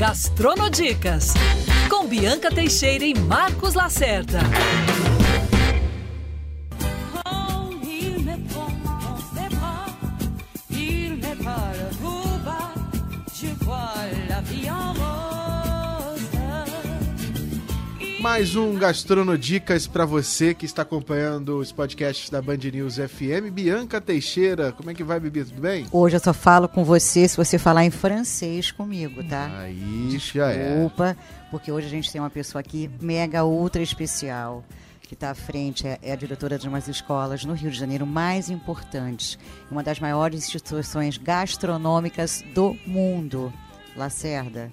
Gastronodicas, com Bianca Teixeira e Marcos Lacerda. Mais um Gastronodicas para você que está acompanhando os podcasts da Band News FM. Bianca Teixeira, como é que vai, Bibi? Tudo bem? Hoje eu só falo com você se você falar em francês comigo, tá? Aí já é. Desculpa, porque hoje a gente tem uma pessoa aqui mega ultra especial que está à frente, é, é, a diretora de umas escolas no Rio de Janeiro mais importantes, uma das maiores instituições gastronômicas do mundo. Lacerda,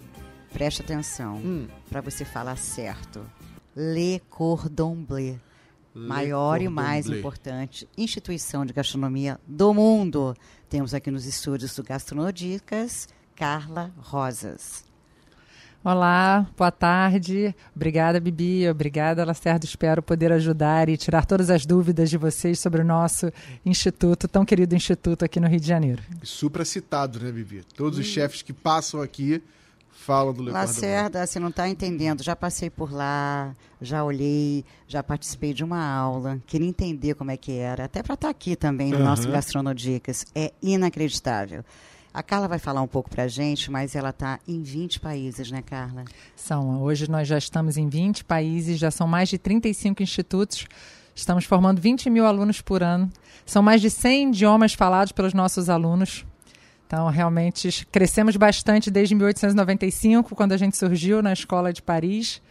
preste atenção hum. para você falar certo. Le Cordon Bleu. Le maior Cordon e mais Bleu. importante instituição de gastronomia do mundo. Temos aqui nos estúdios do Gastronodicas, Carla Rosas. Olá, boa tarde. Obrigada, Bibi. Obrigada, Lacerda. Espero poder ajudar e tirar todas as dúvidas de vocês sobre o nosso instituto, tão querido instituto aqui no Rio de Janeiro. Supra citado, né, Bibi? Todos os chefes que passam aqui falam do Le Lacerda, você não está entendendo. Já passei por lá, já olhei, já participei de uma aula, queria entender como é que era, até para estar tá aqui também no uhum. nosso Gastronodicas. É inacreditável. A Carla vai falar um pouco para a gente, mas ela está em 20 países, né, Carla? São. Hoje nós já estamos em 20 países, já são mais de 35 institutos. Estamos formando 20 mil alunos por ano. São mais de 100 idiomas falados pelos nossos alunos. Então, realmente, crescemos bastante desde 1895, quando a gente surgiu na Escola de Paris,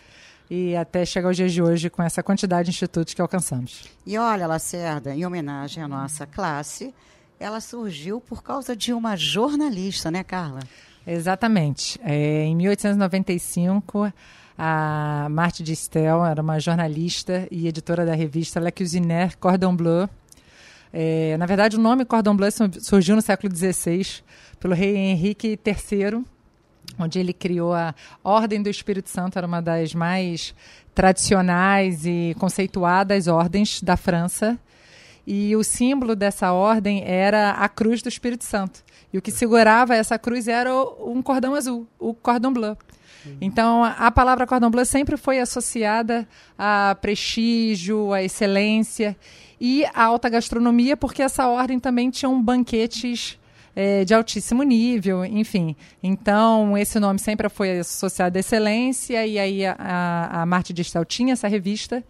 e até chegar aos dias de hoje com essa quantidade de institutos que alcançamos. E olha, Lacerda, em homenagem à nossa classe, ela surgiu por causa de uma jornalista, né, Carla? Exatamente. É, em 1895, a Marthe Distel era uma jornalista e editora da revista La Cuisinière Cordon Bleu, é, na verdade, o nome Cordon Bleu surgiu no século XVI pelo rei Henrique III, onde ele criou a Ordem do Espírito Santo, era uma das mais tradicionais e conceituadas ordens da França. E o símbolo dessa ordem era a cruz do Espírito Santo. E o que segurava essa cruz era um cordão azul, o cordon bleu. Então, a palavra cordon bleu sempre foi associada a prestígio, a excelência e a alta gastronomia, porque essa ordem também tinha um banquetes é, de altíssimo nível, enfim. Então, esse nome sempre foi associado à excelência, e aí a, a Marte Distel tinha essa revista,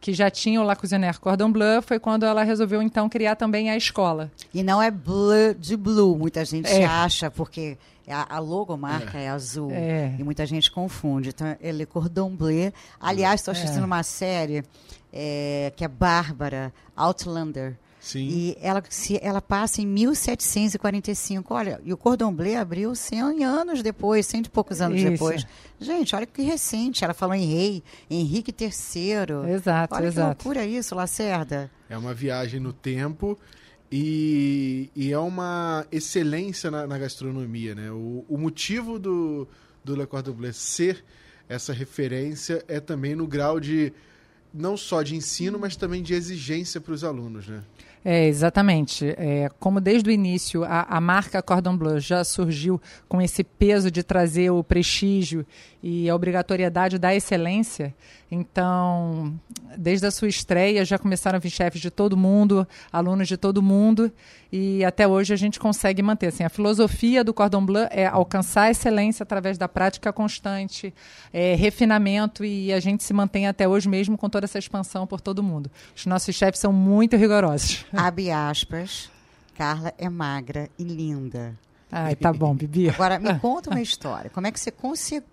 que já tinha o La Cuisinière Cordon Bleu, foi quando ela resolveu, então, criar também a escola. E não é bleu de blue, muita gente é. acha, porque a, a logomarca é, é azul, é. e muita gente confunde. Então, ele é Cordon Bleu. Aliás, estou assistindo é. uma série é, que é Bárbara Outlander. Sim. E ela, se, ela passa em 1745. Olha, e o Cordon Bleu abriu 100 anos depois, cento e poucos anos Isso. depois. Gente, olha que recente. Ela falou em rei, Henrique III. Exato, olha exato. que loucura isso, Lacerda. É uma viagem no tempo e, e é uma excelência na, na gastronomia, né? O, o, motivo do, do Le Cordon Bleu ser essa referência é também no grau de não só de ensino, mas também de exigência para os alunos, né? É, exatamente. É, como desde o início a, a, marca Cordon Bleu já surgiu com esse peso de trazer o prestígio e a obrigatoriedade da excelência, então, desde a sua estreia já começaram a vir chefes de todo mundo, alunos de todo mundo, e até hoje a gente consegue manter. Assim, a filosofia do Cordon Bleu é alcançar a excelência através da prática constante, é, refinamento, e a gente se mantém até hoje mesmo com toda essa expansão por todo mundo. Os nossos chefes são muito rigorosos. Abre aspas. Carla é magra e linda. Ai, tá bom, Bibi. Agora, me conta uma história. Como é que você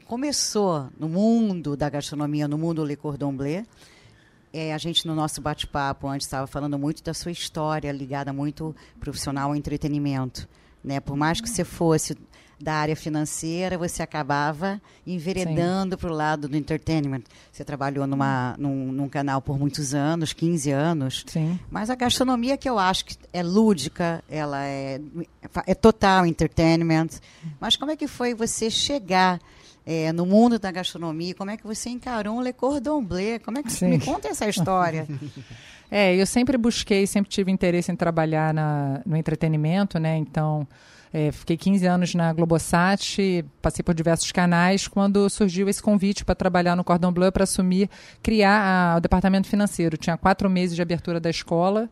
começou no mundo da gastronomia, no mundo Le Cordon Bleu? É, a gente, no nosso bate-papo, antes estava falando muito da sua história, ligada muito profissional ao entretenimento. Né? Por mais que você fosse da área financeira, você acabava enveredando para o lado do entertainment. Você trabalhou numa, num, num, canal por muitos anos, 15 anos. Sim. Mas a gastronomia que eu acho que é lúdica, ela é, é total entertainment. Mas como é que foi você chegar é, no mundo da gastronomia? Como é que você encarou um Le Cordon Bleu? Como é que Sim. me conta essa história? É, eu sempre busquei, sempre tive interesse em trabalhar na, no entretenimento, né? Então, É, fiquei 15 anos na Globosat, passei por diversos canais, quando surgiu esse convite para trabalhar no Cordon Bleu, para assumir, criar a, o departamento financeiro. Tinha quatro meses de abertura da escola,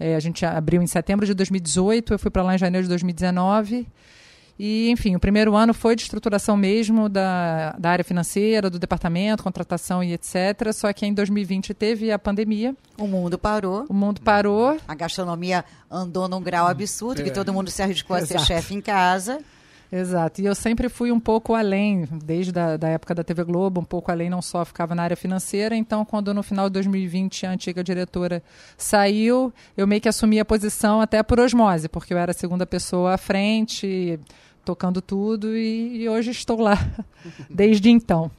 é, a gente abriu em setembro de 2018, eu fui para lá em janeiro de 2019. E, enfim, o primeiro ano foi de estruturação mesmo da, da área financeira, do departamento, contratação e etc. Só que em 2020 teve a pandemia. O mundo parou. O mundo parou. A gastronomia andou num grau absurdo, é. que todo mundo se arriscou a ser chefe em casa. Exato. E eu sempre fui um pouco além, desde a da época da TV Globo, um pouco além, não só ficava na área financeira. Então, quando no final de 2020 a antiga diretora saiu, eu meio que assumi a posição até por osmose, porque eu era a segunda pessoa à frente, tocando tudo, e, e hoje estou lá, desde então.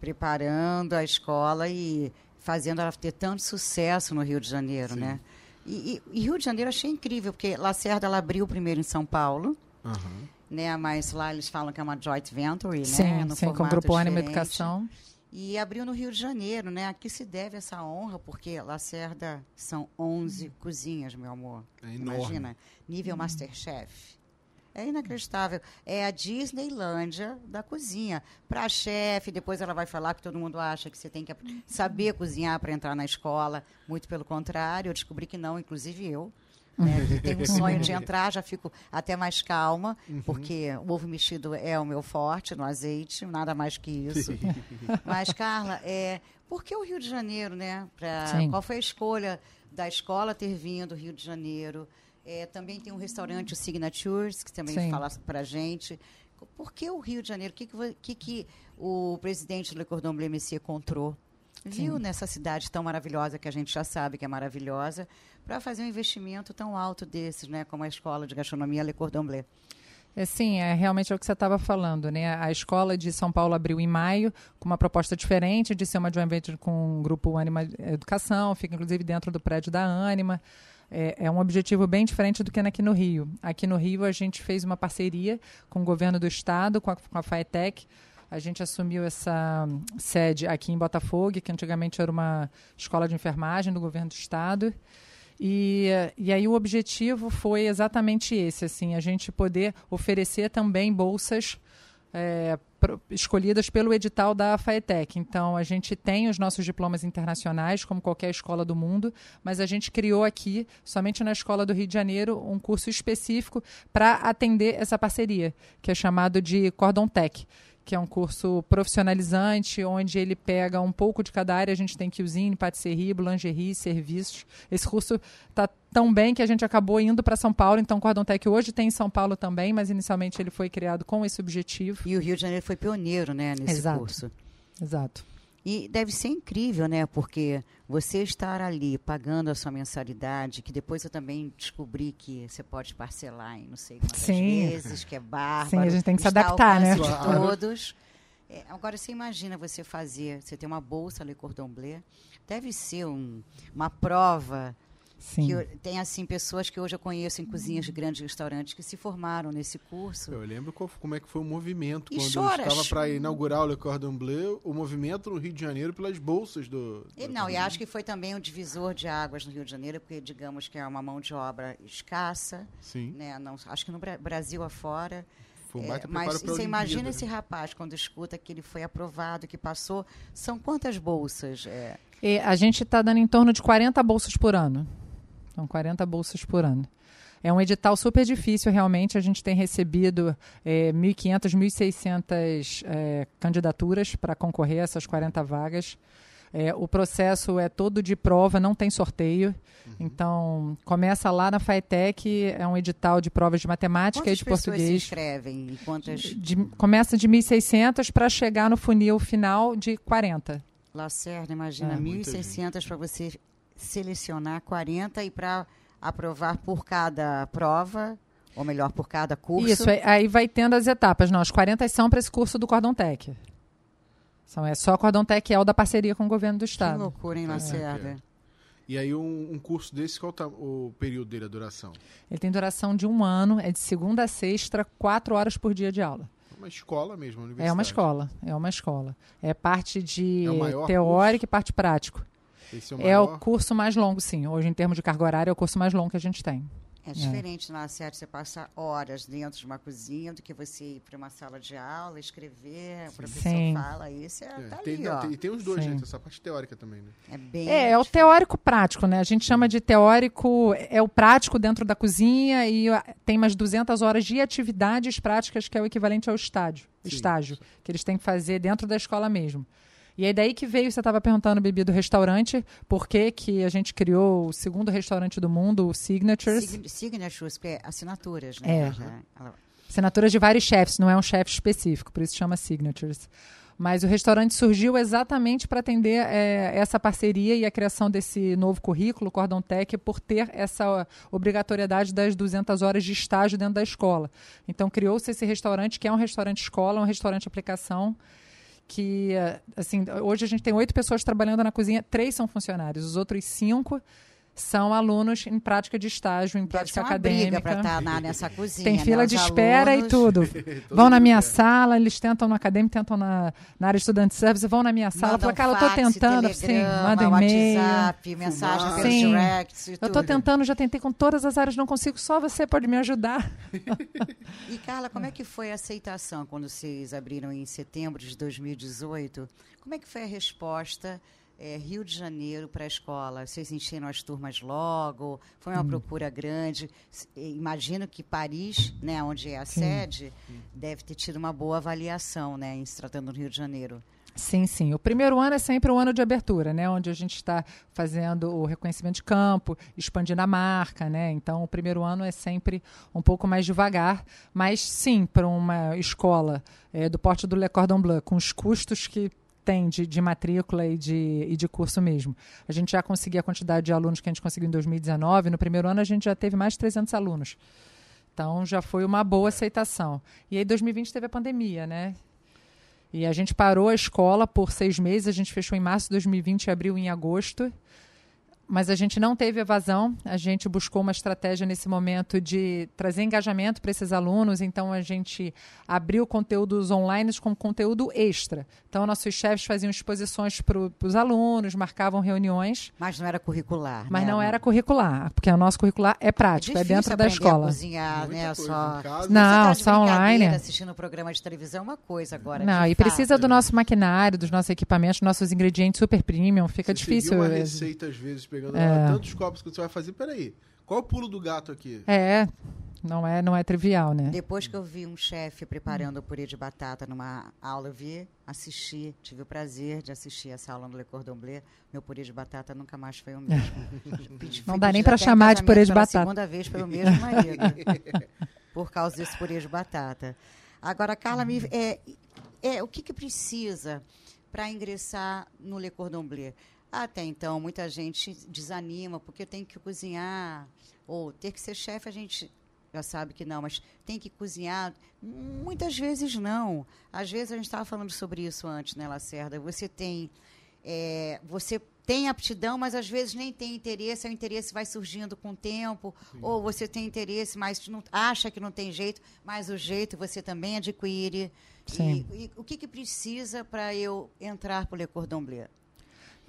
Preparando a escola e fazendo ela ter tanto sucesso no Rio de Janeiro, Sim. né? E, e, e, Rio de Janeiro eu achei incrível, porque Lacerda ela abriu primeiro em São Paulo. Uhum né? Mas lá eles falam que é uma joint venture, sim, né? No sim, com o Grupo Anima Educação. E abriu no Rio de Janeiro, né? A que se deve essa honra? Porque Lacerda são 11 hum. cozinhas, meu amor. É Imagina, nível hum. Masterchef. É inacreditável. É a Disneylândia da cozinha. Para a chefe, depois ela vai falar que todo mundo acha que você tem que saber cozinhar para entrar na escola. Muito pelo contrário, eu descobri que não, inclusive eu. Né? Tenho o sonho de entrar, já fico até mais calma, uhum. porque o ovo mexido é o meu forte no azeite, nada mais que isso. Mas, Carla, é, por que o Rio de Janeiro, né? Pra, qual foi a escolha da escola ter vindo do Rio de Janeiro? É, também tem um restaurante, o Signatures, que também Sim. fala para gente. Por que o Rio de Janeiro? O que, que, que, o presidente do Le Cordon Bleu Messier encontrou? Viu Sim. nessa cidade tão maravilhosa, que a gente já sabe que é maravilhosa, para fazer um investimento tão alto desses, né, como a escola de gastronomia Le Cordon Bleu. É, sim, é realmente é o que você estava falando, né? A escola de São Paulo abriu em maio com uma proposta diferente de ser uma joint venture com o grupo Anima Educação, fica inclusive dentro do prédio da Anima. É, é, um objetivo bem diferente do que aqui no Rio. Aqui no Rio a gente fez uma parceria com o governo do estado, com a, com a FAETEC. A gente assumiu essa sede aqui em Botafogo, que antigamente era uma escola de enfermagem do governo do estado. E, e aí o objetivo foi exatamente esse, assim, a gente poder oferecer também bolsas é, escolhidas pelo edital da FAETEC. Então, a gente tem os nossos diplomas internacionais, como qualquer escola do mundo, mas a gente criou aqui, somente na Escola do Rio de Janeiro, um curso específico para atender essa parceria, que é chamado de Cordon Tech que é um curso profissionalizante, onde ele pega um pouco de cada área. A gente tem cuisine, patisserie, lingerie, serviços. Esse curso está tão bem que a gente acabou indo para São Paulo. Então, o Cordon Tech hoje tem em São Paulo também, mas inicialmente ele foi criado com esse objetivo. E o Rio de Janeiro foi pioneiro né, nesse Exato. curso. Exato. E deve ser incrível, né? Porque você estar ali pagando a sua mensalidade, que depois eu também descobri que você pode parcelar em não sei quantas Sim. vezes, que é bárbaro. Sim, a gente tem que se adaptar, né? De todos. É, agora, você imagina você fazer, você tem uma bolsa Le Cordon Bleu, deve ser um, uma prova Sim. Que tem assim pessoas que hoje eu conheço em cozinhas de grandes restaurantes que se formaram nesse curso. Eu lembro qual, como é que foi o movimento e quando chora, estava para inaugurar o Le Cordon Bleu, o movimento no Rio de Janeiro pelas bolsas do. E, não, e acho que foi também um divisor de águas no Rio de Janeiro, porque digamos que é uma mão de obra escassa. Sim. Né? Não, acho que no Brasil afora. Foi um é, mas você imagina né? esse rapaz quando escuta que ele foi aprovado, que passou. São quantas bolsas? É... a gente está dando em torno de 40 bolsas por ano. São 40 bolsas por ano. É um edital super difícil, realmente. A gente tem recebido é, 1.500, 1.600 é, candidaturas para concorrer a essas 40 vagas. É, o processo é todo de prova, não tem sorteio. Uhum. Então, começa lá na FATEC, é um edital de provas de matemática Quantas e de português. se inscrevem? Quantas... De, começa de 1.600 para chegar no funil final de 40. Lacerda, imagina, é. 1.600 para você selecionar 40 e para aprovar por cada prova, ou melhor, por cada curso. Isso, aí vai tendo as etapas. Não, as 40 são para esse curso do Cordon Tech. São, é só Cordon Tech é o da parceria com o governo do Estado. Que loucura, hein, Lacerda? É. E aí um, um, curso desse, qual tá o período dele, a duração? Ele tem duração de um ano, é de segunda a sexta, quatro horas por dia de aula. É uma escola mesmo, uma É uma escola, é uma escola. É parte de é teórica curso? e parte prático. Esse é, o, é o curso mais longo, sim. Hoje, em termos de carga horária, é o curso mais longo que a gente tem. É diferente na Lacerda, você passa horas dentro de uma cozinha do que você ir para uma sala de aula, escrever, o professor Sim. fala, isso é, É, tá tem, ali, não, ó. tem, tem os dois, Sim. gente, essa parte teórica também, né? É bem É, é o teórico prático, né? A gente chama de teórico, é o prático dentro da cozinha e tem umas 200 horas de atividades práticas que é o equivalente ao estágio, Sim. estágio, que eles têm que fazer dentro da escola mesmo. E aí daí que veio, você estava perguntando, Bibi, do restaurante, por que que a gente criou o segundo restaurante do mundo, o Signatures. Sign- Signatures, porque é assinaturas, É. né? Ela- Assinaturas de vários chefs, não é um chefe específico, por isso chama Signatures. Mas o restaurante surgiu exatamente para atender eh, essa parceria e a criação desse novo currículo, Cordon Tech, por ter essa obrigatoriedade das 200 horas de estágio dentro da escola. Então criou-se esse restaurante, que é um restaurante escola, um restaurante aplicação, que, eh, assim, hoje a gente tem oito pessoas trabalhando na cozinha, três são funcionários, os outros cinco são alunos em prática de estágio, em Deve prática acadêmica. briga para estar na, nessa cozinha. Tem né? fila Os de espera alunos- e tudo. Vão na minha quer. sala, eles tentam no acadêmico, tentam na, na área estudante service, vão na minha sala. Mandam Fala, cara, eu tô tentando, assim, manda e-mail. WhatsApp, mensagem pelos Sim. directs e Eu tô tudo. tentando, já tentei com todas as áreas, não consigo, só você pode me ajudar. E Carla, como é que foi a aceitação quando vocês abriram em setembro de 2018? Como é que foi a resposta eh, Rio de Janeiro para a escola? Vocês encheram as turmas logo? Foi uma procura grande? Imagino que Paris, né, onde é a sede, deve ter tido uma boa avaliação, né, em se tratando do Rio de Janeiro. Sim, sim. O primeiro ano é sempre o ano de abertura, né? Onde a gente está fazendo o reconhecimento de campo, expandindo a marca, né? Então, o primeiro ano é sempre um pouco mais devagar. Mas, sim, para uma escola eh, do porte do Le Cordon Bleu, com os custos que tem de, de matrícula e de, e de curso mesmo. A gente já conseguiu a quantidade de alunos que a gente conseguiu em 2019. No primeiro ano, a gente já teve mais de 300 alunos. Então, já foi uma boa aceitação. E aí, 2020 teve a pandemia, né? E a gente parou a escola por seis meses, a gente fechou em março de 2020 e abriu em agosto. Mas a gente não teve evasão, a gente buscou uma estratégia nesse momento de trazer engajamento para esses alunos, então a gente abriu conteúdos online com conteúdo extra. Então, nossos chefes faziam exposições para os alunos, marcavam reuniões, Mas não era curricular, mas né? não era curricular, porque o nosso curricular é prático, é, difícil dentro da aprender A escola. cozinhar, Muita né? Só... Não, tá de só online. assistindo um programa de televisão é uma coisa agora. Não, e fato. precisa do nosso maquinário, dos nossos equipamentos, nossos ingredientes super premium, fica Você difícil. uma receita, às vezes, pegando É. tantos copos que você vai fazer. Peraí, qual é o pulo do gato aqui? É, não é, não é trivial, né? Depois que eu vi um chefe preparando o purê de batata numa aula, eu vi, assisti, tive o prazer de assistir essa aula no Le Cordon Bleu. Meu purê de batata nunca mais foi o mesmo. Pedi- Não dá nem em chamar de purê de batata. Segunda vez pelo mesmo marido. por causa desse purê de batata. Agora, Carla, me, é, é, o que, que precisa para ingressar no Le Cordon Bleu? Até então, muita gente desanima porque tem que cozinhar, ou ter que ser chefe, a gente já sabe que não, mas tem que cozinhar. Muitas vezes não. Às vezes a gente estava falando sobre isso antes, né, Lacerda? Você tem. é, você tem aptidão, mas às vezes nem tem interesse, o interesse vai surgindo com o tempo, ou você tem interesse, mas não, acha que não tem jeito, mas o jeito você também adquire. Sim. E, e o que, que precisa para eu entrar para o Le Cordon Bleu?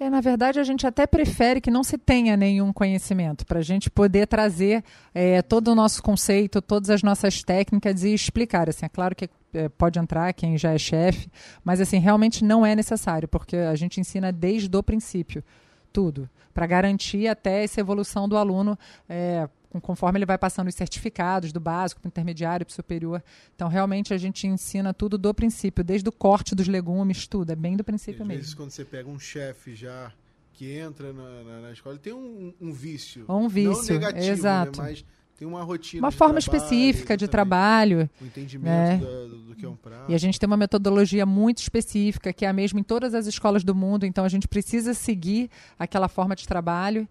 É, na verdade, a gente até prefere que não se tenha nenhum conhecimento, para a gente poder trazer é, todo o nosso conceito, todas as nossas técnicas e explicar. Assim, é claro que é, pode entrar quem já é chefe, mas assim realmente não é necessário, porque a gente ensina desde o princípio tudo, para garantir até essa evolução do aluno. É, conforme ele vai passando os certificados do básico para o intermediário para o superior. Então, realmente, a gente ensina tudo do princípio, desde o corte dos legumes, tudo. É bem do Às princípio vezes, mesmo. quando você pega um chefe já que entra na, na- na escola, ele tem um, um vício. Um Não vício, negativo, exato. Né? Mas tem uma rotina. Uma forma trabalho, específica de trabalho. O entendimento né? do, do que é um prato. E a gente tem uma metodologia muito específica, que é a mesma em todas as escolas do mundo, então a gente precisa seguir aquela forma de trabalho.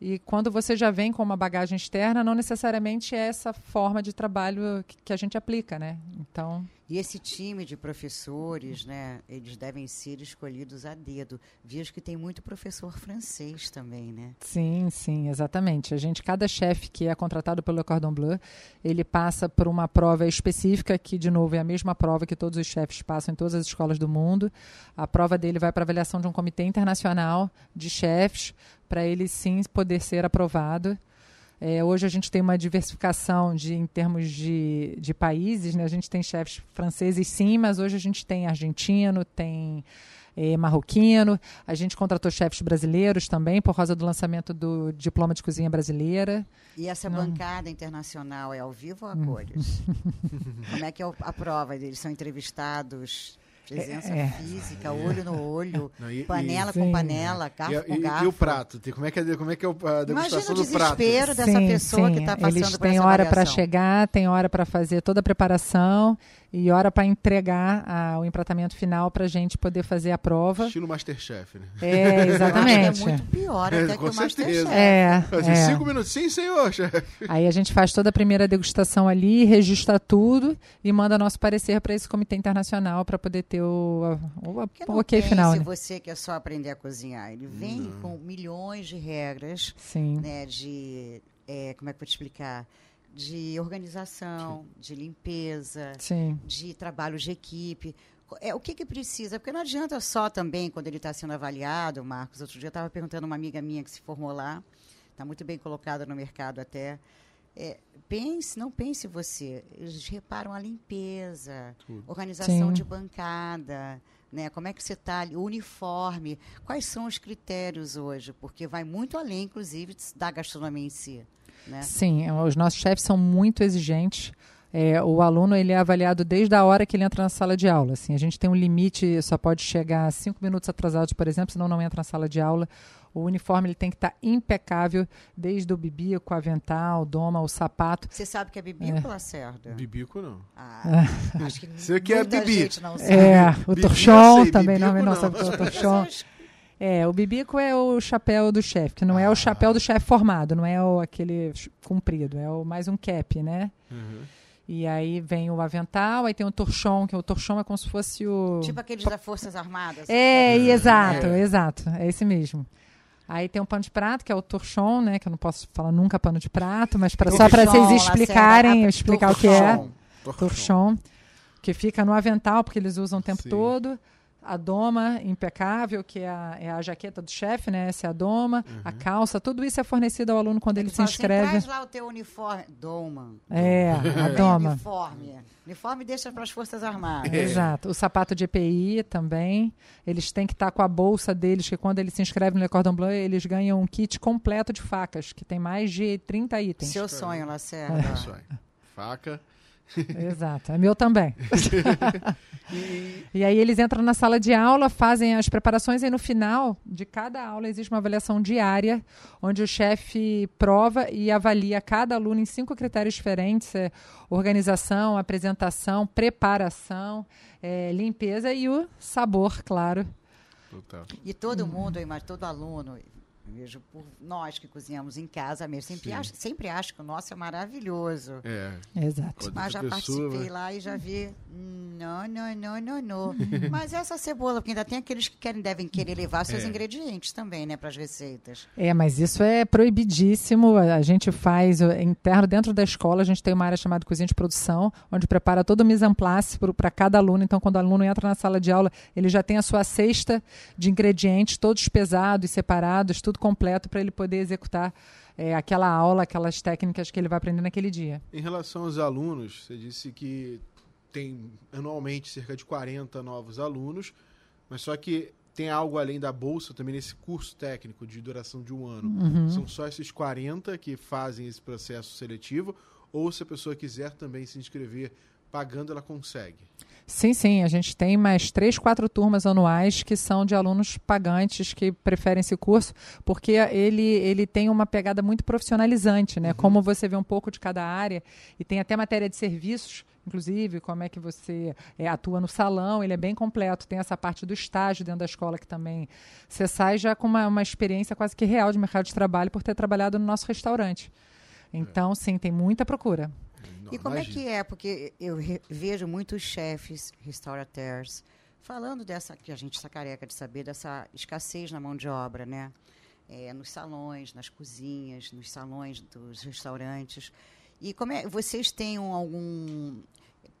E quando você já vem com uma bagagem externa, não necessariamente é essa forma de trabalho que, que a gente aplica, né? Então, E esse time de professores, né, eles devem ser escolhidos a dedo. Vejo que tem muito professor francês também, né? sim, sim, exatamente. A gente, cada chefe que é contratado pelo Cordon Bleu, ele passa por uma prova específica, que, de novo, é a mesma prova que todos os chefes passam em todas as escolas do mundo. A prova dele vai para avaliação de um comitê internacional de chefes, para ele sim poder ser aprovado. É, hoje a gente tem uma diversificação de, em termos de, de países, né? A gente tem chefes franceses sim, mas hoje a gente tem argentino, tem é, marroquino. A gente contratou chefes brasileiros também por causa do lançamento do diploma de cozinha brasileira. E essa Não. bancada internacional é ao vivo ou a cores? Como é que é a prova? Eles são entrevistados Presença é, é. física, olho no olho, Não, e, panela e, com sim. panela, garfo e, com garfo. E o prato? Como é que é, como é, que é a degustação do prato? o desespero dessa sim, pessoa sim. que está passando Eles por têm hora para chegar, tem hora para fazer toda a preparação e hora para entregar a, o empratamento final para a gente poder fazer a prova. Estilo Masterchef, né? É, exatamente. é muito pior até é, que o Masterchef. É, é. Cinco minutos, sim, senhor, chefe. Aí a gente faz toda a primeira degustação ali, registra tudo e manda nosso parecer para esse comitê internacional para poder ter o, o, o ok final. Se né? você quer só aprender a cozinhar, ele vem hum. com milhões de regras, Sim. né, de é, como é que eu vou te explicar? De organização, Sim. de limpeza, Sim. de trabalho de equipe. É, o que, que precisa? Porque não adianta só também, quando ele está sendo avaliado, Marcos. Outro dia eu estava perguntando a uma amiga minha que se formou lá, está muito bem colocada no mercado até. É, pense, não pense você. Eles reparam a limpeza, Tudo. organização Sim. de bancada, né? Como é que você está ali, o uniforme. Quais são os critérios hoje? Porque vai muito além, inclusive, da gastronomia em si. Né? Sim, os nossos chefes são muito exigentes. É, o aluno ele é avaliado desde a hora que ele entra na sala de aula. Assim, a gente tem um limite, só pode chegar cinco minutos atrasados, por exemplo, senão não entra na sala de aula. O uniforme ele tem que estar tá impecável, desde o bibico, o avental, o doma, o sapato. Você sabe que é bibico, é. Lacerda? Bibico não. Ah, acho que Você que é bibi. É, o torchão também não, não sabe o torchão. É, o bibico é o chapéu do chefe, que não ah. é o ah. chapéu do chefe formado, não é o, aquele comprido, é o, mais um cap, né? Uhum. E aí vem o avental, aí tem o torchão, que o torchão é como se fosse o. Tipo aqueles da Forças Armadas. É, é. exato, é. exato. É esse mesmo. Aí tem o pano de prato, que é o torchon, né? Que eu não posso falar nunca pano de prato, mas pra, só para vocês explicarem, explicar o que é. Torchon. Que fica no avental, porque eles usam o tempo Sim. todo a doma impecável, que é a, é a jaqueta do chefe, né? Essa é a doma, uhum. a calça, tudo isso é fornecido ao aluno quando ele, ele se inscreve. Assim, traz lá o teu uniforme, doma. É, a doma. Uniforme. Uniforme deixa para as Forças Armadas. É. Exato. O sapato de EPI também. Eles têm que estar tá com a bolsa deles, que quando eles se inscrevem no Le Cordon Bleu, eles ganham um kit completo de facas, que tem mais de 30 itens. Seu sonho, Lacerda. É. Sonho. Faca. Exato, é meu também. e... e... aí eles entram na sala de aula, fazem as preparações e no final de cada aula existe uma avaliação diária, onde o chefe prova e avalia cada aluno em cinco critérios diferentes: é, organização, apresentação, preparação, é, limpeza e o sabor, claro. Total. E todo mundo, todo aluno, vejo por nós que cozinhamos em casa mesmo. Sempre, acho, sempre acho que o nosso é maravilhoso. É. Exato. Mas já participei lá e já vi. Não, não, não, não, não. Mas essa cebola, porque ainda tem aqueles que querem, devem querer levar seus é. ingredientes também, né, para as receitas. É, mas isso é proibidíssimo. A gente faz interno dentro da escola, a gente tem uma área chamada cozinha de produção, onde prepara todo o mise en place para cada aluno. Então, quando o aluno entra na sala de aula, ele já tem a sua cesta de ingredientes, todos pesados, separados, tudo completo para ele poder executar é, aquela aula, aquelas técnicas que ele vai aprender naquele dia. Em relação aos alunos, você disse que tem anualmente cerca de 40 novos alunos, mas só que tem algo além da bolsa também nesse curso técnico de duração de um ano. Uhum. São só esses 40 que fazem esse processo seletivo, ou se a pessoa quiser também se inscrever pagando, ela consegue? Sim, sim. A gente tem mais três, quatro turmas anuais que são de alunos pagantes que preferem esse curso, porque ele, ele tem uma pegada muito profissionalizante, né? Uhum. Como você vê um pouco de cada área, e tem até matéria de serviços, inclusive, como é que você é, atua no salão, ele é bem completo. Tem essa parte do estágio dentro da escola que também você sai já com uma, uma experiência quase que real de mercado de trabalho por ter trabalhado no nosso restaurante. Então, sim, tem muita procura. Não, e como imagina. é que é? Porque eu vejo muitos chefes, restaurateurs, falando dessa, que a gente está careca de saber, dessa escassez na mão de obra, né? É, nos salões, nas cozinhas, nos salões dos restaurantes. E como é, vocês têm algum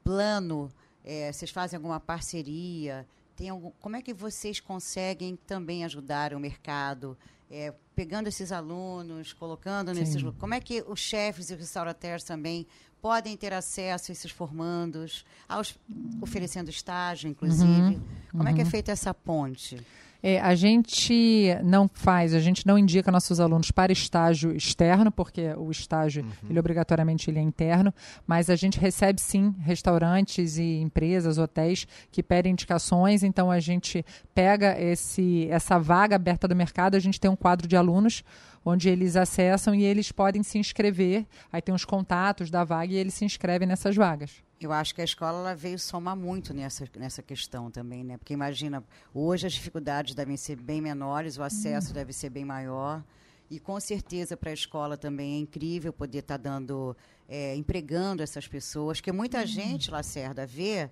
plano? É, vocês fazem alguma parceria? tem algum, como é que vocês conseguem também ajudar o mercado? É, pegando esses alunos, colocando Sim. nesses. Como é que os chefes e os restaurateurs também podem ter acesso a esses formandos, aos, oferecendo estágio, inclusive? Uhum. Como é que é feita essa ponte? É, a gente não faz, a gente não indica nossos alunos para estágio externo, porque o estágio, ele obrigatoriamente ele é interno, mas a gente recebe sim restaurantes e empresas, hotéis que pedem indicações, então a gente pega esse, essa vaga aberta do mercado, a gente tem um quadro de alunos onde eles acessam e eles podem se inscrever, aí tem os contatos da vaga e eles se inscrevem nessas vagas. Eu acho que a escola veio somar muito nessa, nessa questão também, né? Porque imagina, hoje as dificuldades devem ser bem menores, o acesso deve ser bem maior. E com certeza para a escola também é incrível poder estar dando, é, empregando essas pessoas, que muita gente, Lacerda, vê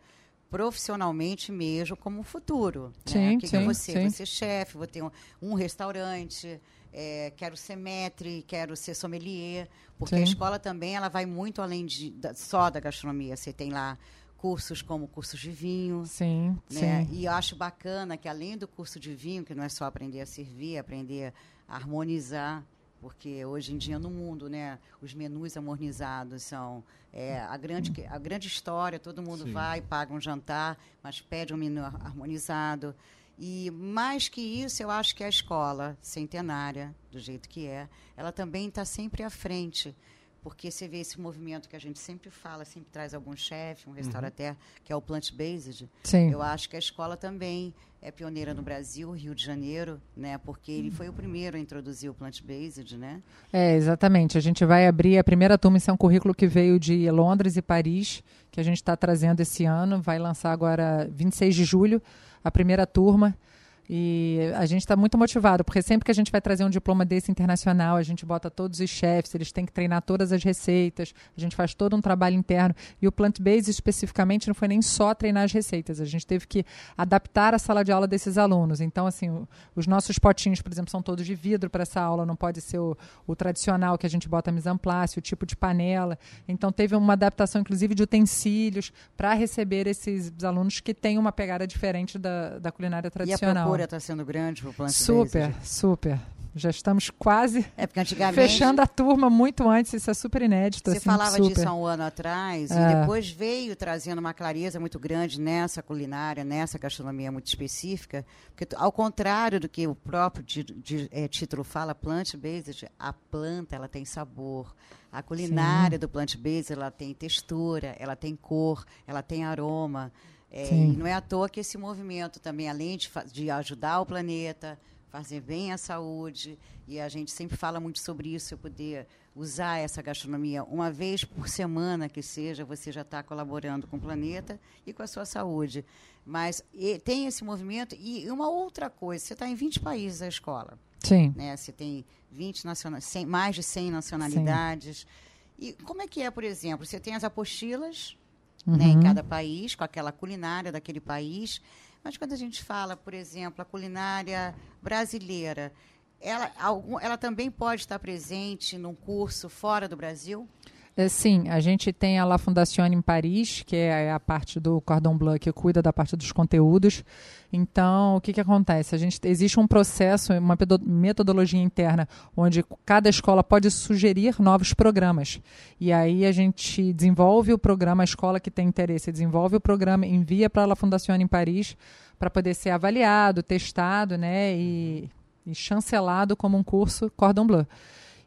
profissionalmente mesmo como um futuro. né? Sim, O que, que eu sim, vou ser? sim. Vou ser chefe, vou ter um, um restaurante, é, quero ser maître, quero ser sommelier, porque a Sim. escola também ela vai muito além de, da- só da gastronomia. Você tem lá cursos como cursos de vinho, Sim, né? sim. E eu acho bacana que além do curso de vinho, que não é só aprender a servir, é aprender a harmonizar, porque hoje em dia no mundo, né, os menus harmonizados são é, a grande a grande história. Todo mundo Sim. vai, paga um jantar, mas pede um menu har- harmonizado. E mais que isso, eu acho que a escola centenária, do jeito que é, ela também está sempre à frente. Porque você vê esse movimento que a gente sempre fala, sempre traz algum chefe, um restaurateur, que é o plant-based. Sim. Eu acho que a escola também é pioneira no Brasil, Rio de Janeiro, né? Porque ele foi o primeiro a introduzir o plant-based, né? É, exatamente. A gente vai abrir a primeira turma, isso é um currículo que veio de Londres e Paris, que a gente está trazendo esse ano. Vai lançar agora 26 de julho a primeira turma. E a gente está muito motivado, porque sempre que a gente vai trazer um diploma desse internacional, a gente bota todos os chefes, eles têm que treinar todas as receitas, a gente faz todo um trabalho interno. E o plant-based, especificamente, não foi nem só treinar as receitas, a gente teve que adaptar a sala de aula desses alunos. Então, assim, os nossos potinhos, por exemplo, são todos de vidro para essa aula, não pode ser o, o tradicional que a gente bota mise en place, o tipo de panela. Então, teve uma adaptação, inclusive, de utensílios para receber esses alunos que têm uma pegada diferente da, da culinária tradicional. Procura está sendo grande para o plant-based. Super, super. Já estamos quase É porque antigamente fechando a turma muito antes, isso é super inédito. você assim, falava super. disso há um ano atrás É. e depois veio trazendo uma clareza muito grande nessa culinária, nessa gastronomia muito específica, porque ao contrário do que o próprio di- di- eh, título fala, plant-based, a planta ela tem sabor. A culinária do plant-based ela tem textura, ela tem cor, ela tem aroma. É, Sim. e não é à toa que esse movimento também, além de, de ajudar o planeta, fazer bem à saúde, e a gente sempre fala muito sobre isso, eu poder usar essa gastronomia uma vez por semana que seja, você já está colaborando com o planeta e com a sua saúde. Mas e- tem esse movimento e uma outra coisa, você está em 20 países a escola, Sim. né? Você tem 20 naciona 100, mais de 100 nacionalidades. E como é que é, por exemplo, você tem as apostilas né, em Uhum. cada país, com aquela culinária daquele país. Mas quando a gente fala, por exemplo, a culinária brasileira, ela, algum, ela também pode estar presente num curso fora do Brasil? É, sim, a gente tem a La Fondazione em Paris, que é a parte do Cordon Bleu que cuida da parte dos conteúdos. Então, o que, que acontece? A gente, existe um processo, uma metodologia interna, onde cada escola pode sugerir novos programas. E aí a gente desenvolve o programa, a escola que tem interesse desenvolve o programa, envia para a La Fondazione em Paris para poder ser avaliado, testado né, e, e chancelado como um curso Cordon Bleu.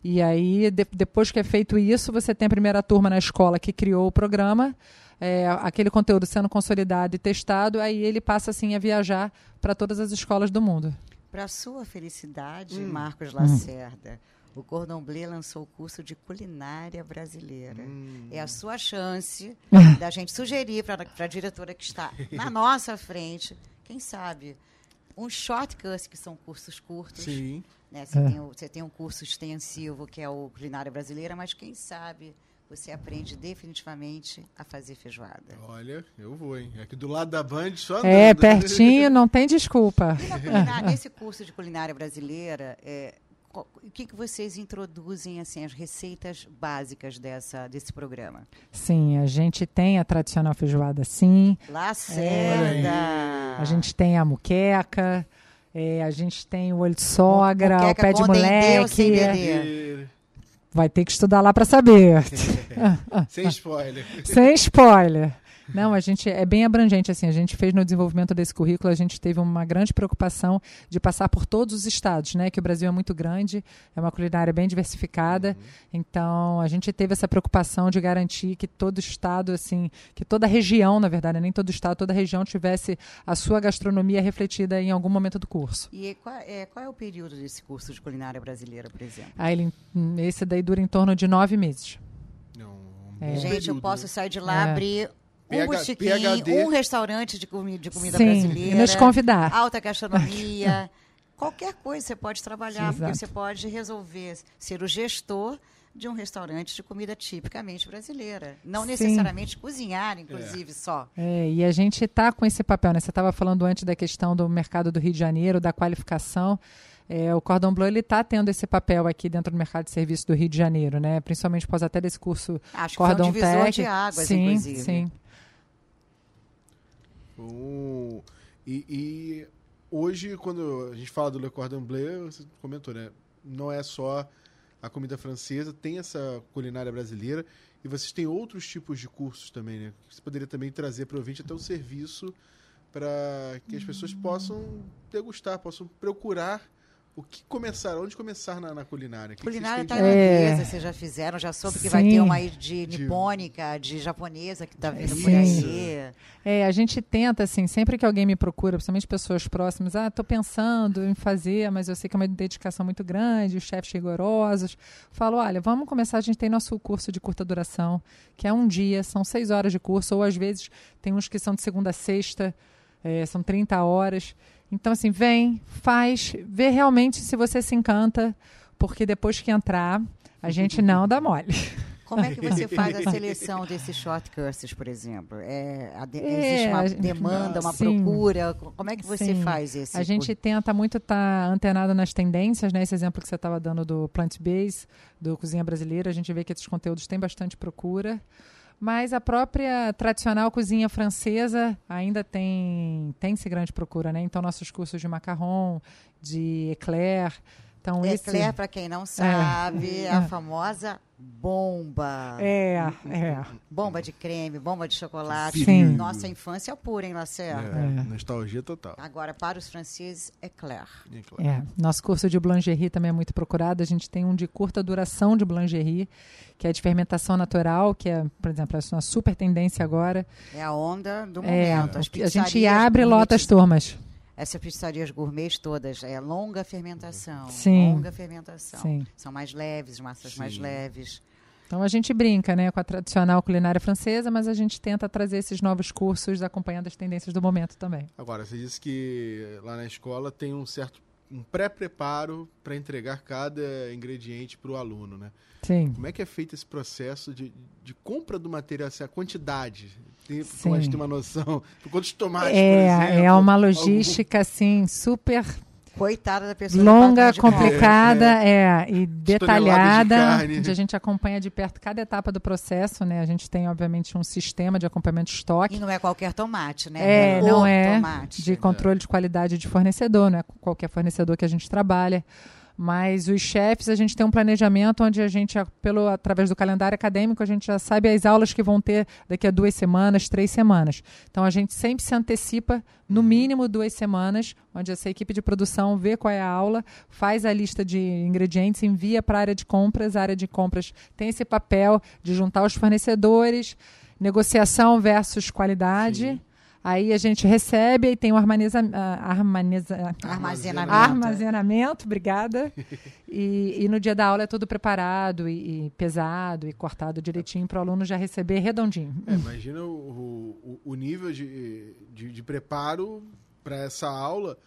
E aí, de- depois que é feito isso, você tem a primeira turma na escola que criou o programa, é, aquele conteúdo sendo consolidado e testado, aí ele passa assim a viajar para todas as escolas do mundo. Para sua felicidade, Hum. Marcos Lacerda, o Cordon Bleu lançou o curso de culinária brasileira. Hum. É a sua chance da gente sugerir para a diretora que está na nossa frente, quem sabe, um shortcut, que são cursos curtos. Sim. Né? Você, É. tem o, você tem um curso extensivo que é o Culinária Brasileira, mas quem sabe você aprende definitivamente a fazer feijoada. Olha, eu vou, hein? Aqui do lado da Band, só É, andando. pertinho, não tem desculpa. E nesse curso de culinária brasileira, é, o que, que vocês introduzem, assim, as receitas básicas dessa, desse programa? Sim, a gente tem a tradicional feijoada, sim. Lacerda! A gente tem a muqueca, é, a gente tem o olho de sogra, Moqueca o pé de moleque. Vai ter que estudar lá para saber. Sem spoiler. Sem spoiler. Não, a gente é bem abrangente assim. A gente fez no desenvolvimento desse currículo, a gente teve uma grande preocupação de passar por todos os estados, né? Que o Brasil é muito grande, é uma culinária bem diversificada. Então, a gente teve essa preocupação de garantir que todo estado, assim, que toda região, na verdade, nem todo estado, toda região tivesse a sua gastronomia refletida em algum momento do curso. E qual é, qual é o período desse curso de culinária brasileira, por exemplo? Aí, ele, esse daí dura em torno de nove meses. Não, um É. Gente, eu período, posso né? sair de lá, É. abrir um botequim, PhD. um restaurante de, comi de comida Sim, brasileira. nos convidar. Alta gastronomia. Qualquer coisa você pode trabalhar, Sim, porque exato. você pode resolver ser o gestor de um restaurante de comida tipicamente brasileira. Não Sim. necessariamente cozinhar, inclusive, só. É, e a gente está com esse papel, né? Você estava falando antes da questão do mercado do Rio de Janeiro, da qualificação. É, o Cordon Bleu ele está tendo esse papel aqui dentro do mercado de serviço do Rio de Janeiro, né? Principalmente após até desse curso Acho que foi um Cordon divisor Tech. de águas, sim, inclusive. Sim, Um, e, e hoje, quando a gente fala do Le Cordon Bleu, você comentou, né? Não é só a comida francesa, tem essa culinária brasileira e vocês têm outros tipos de cursos também, né? Você poderia também trazer para o ouvinte até um serviço para que as pessoas possam degustar, possam procurar o que começar, onde começar na, na culinária. Que que vocês Culinária de- tailandesa, É. vocês já fizeram, já soube que vai Sim. ter uma aí de nipônica, de japonesa que está vindo por Sim. aí. É, a gente tenta, assim, sempre que alguém me procura, principalmente pessoas próximas, ah, estou pensando em fazer, mas eu sei que é uma dedicação muito grande, os chefes rigorosos. Falo, olha, vamos começar, a gente tem nosso curso de curta duração, que é um dia, são seis horas de curso, ou às vezes tem uns que são de segunda a sexta, é, são 30 horas. Então, assim, vem, faz, vê realmente se você se encanta, porque depois que entrar, a gente não dá mole. Como é que você faz a seleção desses short courses, por exemplo? É, de- É, existe uma demanda, uma Sim. procura? Como é que você Sim. faz esse? A gente tenta muito estar antenado nas tendências, né? Esse exemplo que você estava dando do plant-based, do cozinha brasileira, a gente vê que esses conteúdos têm bastante procura. Mas a própria tradicional cozinha francesa ainda tem tem-se grande procura, né? Então nossos cursos de macarrão, de eclair, então esse Eclair, para quem não sabe, é a famosa bomba. é, é. Bomba de creme, bomba de chocolate. Sim. Nossa infância pura, hein, Lacerda? É, Nostalgia total. Agora, para os franceses, eclair. É claro. É, nosso curso de boulangerie também é muito procurado. A gente tem um de curta duração de boulangerie, que é de fermentação natural, que é, por exemplo, é uma super tendência agora. É a onda do É, momento. As a gente abre e lota as turmas. Essas pizzarias gourmets todas, é longa fermentação. Sim. Longa fermentação. Sim. São mais leves, massas mais Sim. leves. Então a gente brinca né, com a tradicional culinária francesa, mas a gente tenta trazer esses novos cursos acompanhando as tendências do momento também. Agora, você disse que lá na escola tem um certo um pré-preparo para entregar cada ingrediente para o aluno, né? Sim. Como é que é feito esse processo de, de compra do material, assim, a quantidade? Tem, Sim. como a gente tem uma noção? Quantos tomates, por É, exemplo? é uma Algum- logística assim super Coitada da pessoa. longa, que vai atrás de complicada, é, e detalhada. carne. onde a gente acompanha de perto cada etapa do processo, né? A gente tem obviamente um sistema de acompanhamento de estoque. E não é qualquer tomate, né? É, o não é tomate. de controle de qualidade de fornecedor, não é qualquer fornecedor que a gente trabalha. Mas os chefes, a gente tem um planejamento onde a gente, pelo, através do calendário acadêmico, a gente já sabe as aulas que vão ter daqui a duas semanas, três semanas. Então a gente sempre se antecipa, no mínimo duas semanas, onde essa equipe de produção vê qual é a aula, faz a lista de ingredientes, envia para a área de compras. A área de compras tem esse papel de juntar os fornecedores, negociação versus qualidade. Sim. Aí a gente recebe e tem o armaniza, ah, armaniza, Armazenamento. armazenamento, obrigada. E, e no dia da aula é tudo preparado e, e pesado e cortado direitinho para o aluno já receber redondinho. É, imagina o, o, o nível de, de, de preparo para essa aula,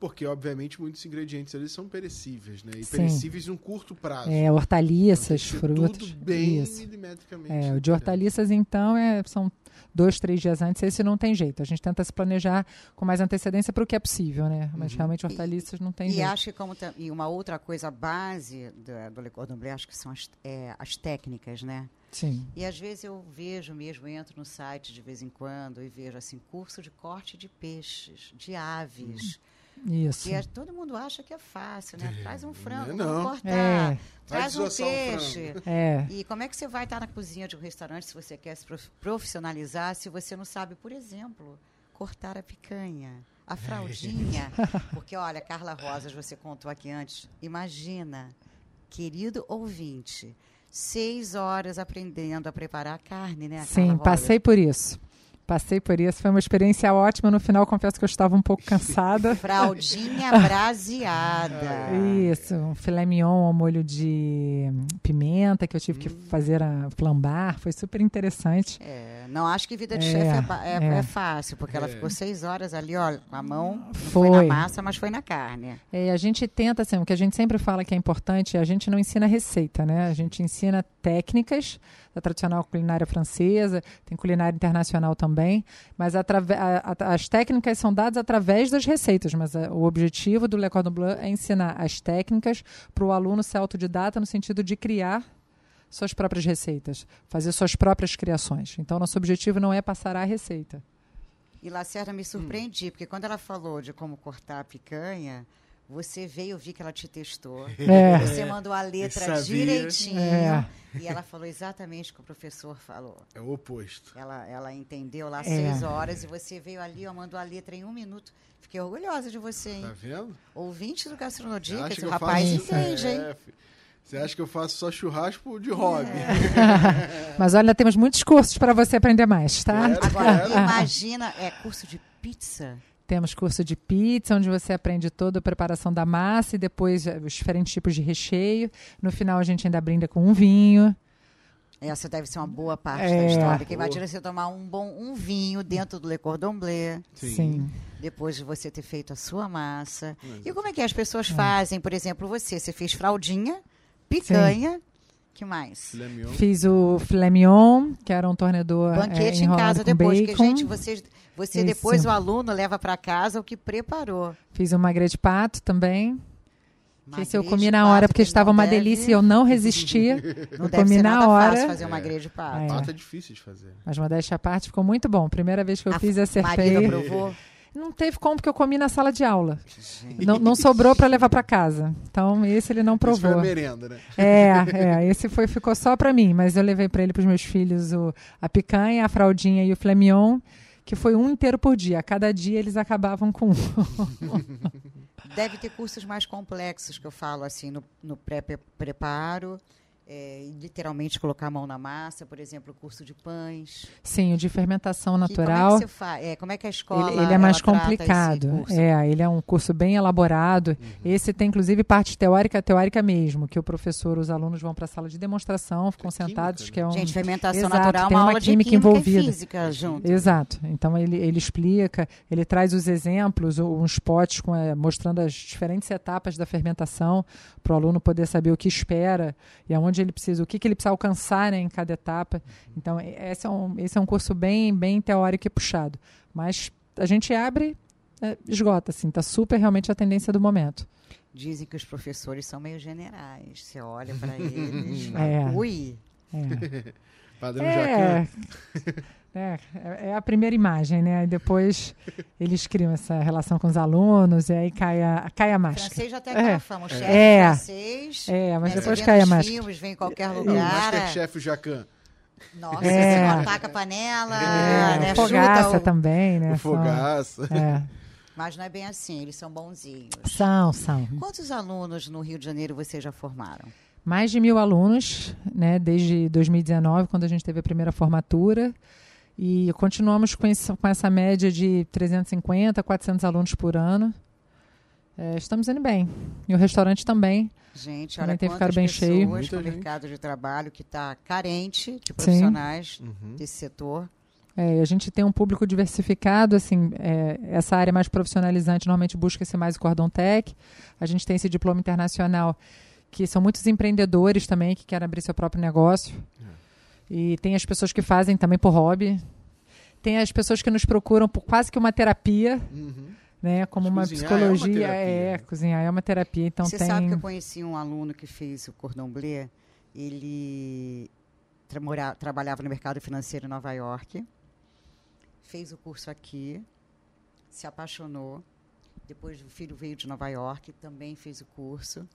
porque, obviamente, muitos ingredientes ali são perecíveis, né? E Sim. perecíveis num curto prazo. É, Então, hortaliças, tem que ser frutas. Tudo bem Isso. milimetricamente. É, o de hortaliças, então, é, são dois, três dias antes, esse não tem jeito. A gente tenta se planejar com mais antecedência para o que é possível, né? Mas realmente hortaliças não tem E jeito. acho que como e uma outra coisa base do, do Le Cordon Bleu, acho que são as, é, as técnicas, né? Sim. E às vezes eu vejo mesmo, entro no site de vez em quando e vejo assim, curso de corte de peixes, de aves. Isso. E é- todo mundo acha que é fácil, né? Traz um frango, não é cortar. É. Traz um desossar um peixe. É. E como é que você vai estar na cozinha de um restaurante se você quer se prof- profissionalizar, se você não sabe, por exemplo, cortar a picanha, a fraldinha? Porque, olha, Carla Rosas, você contou aqui antes. Imagina, querido ouvinte, seis horas aprendendo a preparar a carne, né? Sim, passei por isso. Passei por isso. Foi uma experiência ótima. No final, confesso que eu estava um pouco cansada. Fraldinha braseada. Isso, um filé mignon ao molho de hum, pimenta que eu tive que fazer a flambar. Foi super interessante. É, não acho que vida de É, chefe é, é- é. é fácil, porque ela É. ficou seis horas ali, ó, com a mão. Não foi. Foi. na massa, mas foi na carne. É, a gente tenta, assim, o que a gente sempre fala que é importante, a gente não ensina receita, né? A gente ensina técnicas da tradicional culinária francesa, tem culinária internacional também, mas a- a- as técnicas são dadas através das receitas, mas a- o objetivo do Le Cordon Bleu é ensinar as técnicas para o aluno ser autodidata no sentido de criar suas próprias receitas, fazer suas próprias criações. Então, nosso objetivo não é passar a receita. E Lacerda me surpreendi, porque quando ela falou de como cortar a picanha, você veio, vi que ela te testou. É. Você mandou a letra direitinho. É. E ela falou exatamente o que o professor falou. É o oposto. Ela, ela entendeu lá É. seis horas e você veio ali, ó, mandou a letra em um minuto. Fiquei orgulhosa de você, hein? Tá vendo? Ouvinte do Gastronodicas, o rapaz faço- entende, hein? É. Você acha que eu faço só churrasco de hobby? Mas olha, temos muitos cursos para você aprender mais, tá? Quero, Agora, quero. imagina, é curso de pizza. Temos curso de pizza, onde você aprende toda a preparação da massa e depois eh, os diferentes tipos de recheio. No final, a gente ainda brinda com um vinho. Essa deve ser uma boa parte É. da história. Que imagina você tomar um bom um vinho dentro do Le Cordon Bleu, Sim. depois de você ter feito a sua massa. E como é que as pessoas fazem? Por exemplo, você, você fez fraldinha, picanha, que mais? Filé mignon. Fiz o filé mignon, que era um tornedor Banquete em enrolado casa com depois, bacon. porque gente, você, você Isso. depois o aluno leva para casa o que preparou. Fiz o magre de pato também. Que esse eu comi na pato, hora, porque que estava uma deve- delícia e eu não resisti. Não eu deve comi ser na nada hora. fácil fazer uma grelha de pato. É. Pato é difícil de fazer. Mas modéstia à parte, ficou muito bom. Primeira vez que eu A fiz acertei. Marília provou. Não teve como, porque eu comi na sala de aula. Não, não sobrou para levar para casa. Então, esse ele não Isso foi a provou. merenda, né? É, é, esse foi, ficou só para mim, mas eu levei para ele para os meus filhos o, a picanha, a fraldinha e o filé mignon, que foi um inteiro por dia. A cada dia eles acabavam com um. Deve ter cursos mais complexos que eu falo assim no, no pré-preparo. É, literalmente colocar a mão na massa, por exemplo, o curso de pães. Sim, o de fermentação Que- natural. como é que faz? É, como é que a escola Ele, ele é mais complicado. É, ele é um curso bem elaborado. Esse tem, inclusive, parte teórica, teórica mesmo, que o professor, os alunos vão para a sala de demonstração, ficam química, sentados, né? que é um. Gente, fermentação Exato, natural é tem uma uma aula de química química envolvida. e física junto. Exato. Então ele, ele explica, ele traz os exemplos, uns potes com, eh, mostrando as diferentes etapas da fermentação para o aluno poder saber o que espera e aonde ele precisa, o que, que ele precisa alcançar né, em cada etapa. Então esse é um, esse é um curso bem, bem teórico e puxado. Mas a gente abre, eh, esgota, assim, tá super realmente a tendência do momento. Dizem que os professores são meio generais. Você olha para eles, É. ui. É. Padrão É, Jacan. é, é a primeira imagem, né? Aí depois eles criam essa relação com os alunos e aí cai a, cai a máscara. Francês já tem É. aquela fama. O chefe É. francês. É, mas né, depois cai a máscara. filmes, vem em qualquer É o lugar. Masterchef Jacan. Nossa, É. você não ataca a panela, É, né? Fogaça o- também, né? O São- Fogaça. É. Mas não é bem assim, eles são bonzinhos. São, são. Quantos alunos no Rio de Janeiro vocês já formaram? Mais de mil alunos, né? Desde 2019, quando a gente teve a primeira formatura. E continuamos com, esse- com essa média de 350, 400 alunos por ano. É, estamos indo bem. E o restaurante também. Gente, olha tem quantas ficado bem pessoas cheio. Muita o gente. mercado de trabalho que está carente de profissionais Uhum. desse setor. É, a gente tem um público diversificado, assim, é, essa área mais profissionalizante normalmente busca-se mais o Cordon Tech. A gente tem esse diploma internacional, que são muitos empreendedores também que querem abrir seu próprio negócio. E tem as pessoas que fazem também por hobby. Tem as pessoas que nos procuram por quase que uma terapia, Uhum. né? Como Mas uma cozinhar é uma psicologia. terapia. É, cozinhar é uma terapia. Então Você tem. sabe que eu conheci um aluno que fez o cordon bleu. Ele tra- mora- trabalhava no mercado financeiro em Nova York, fez o curso aqui, se apaixonou. Depois o filho veio de Nova York, também fez o curso.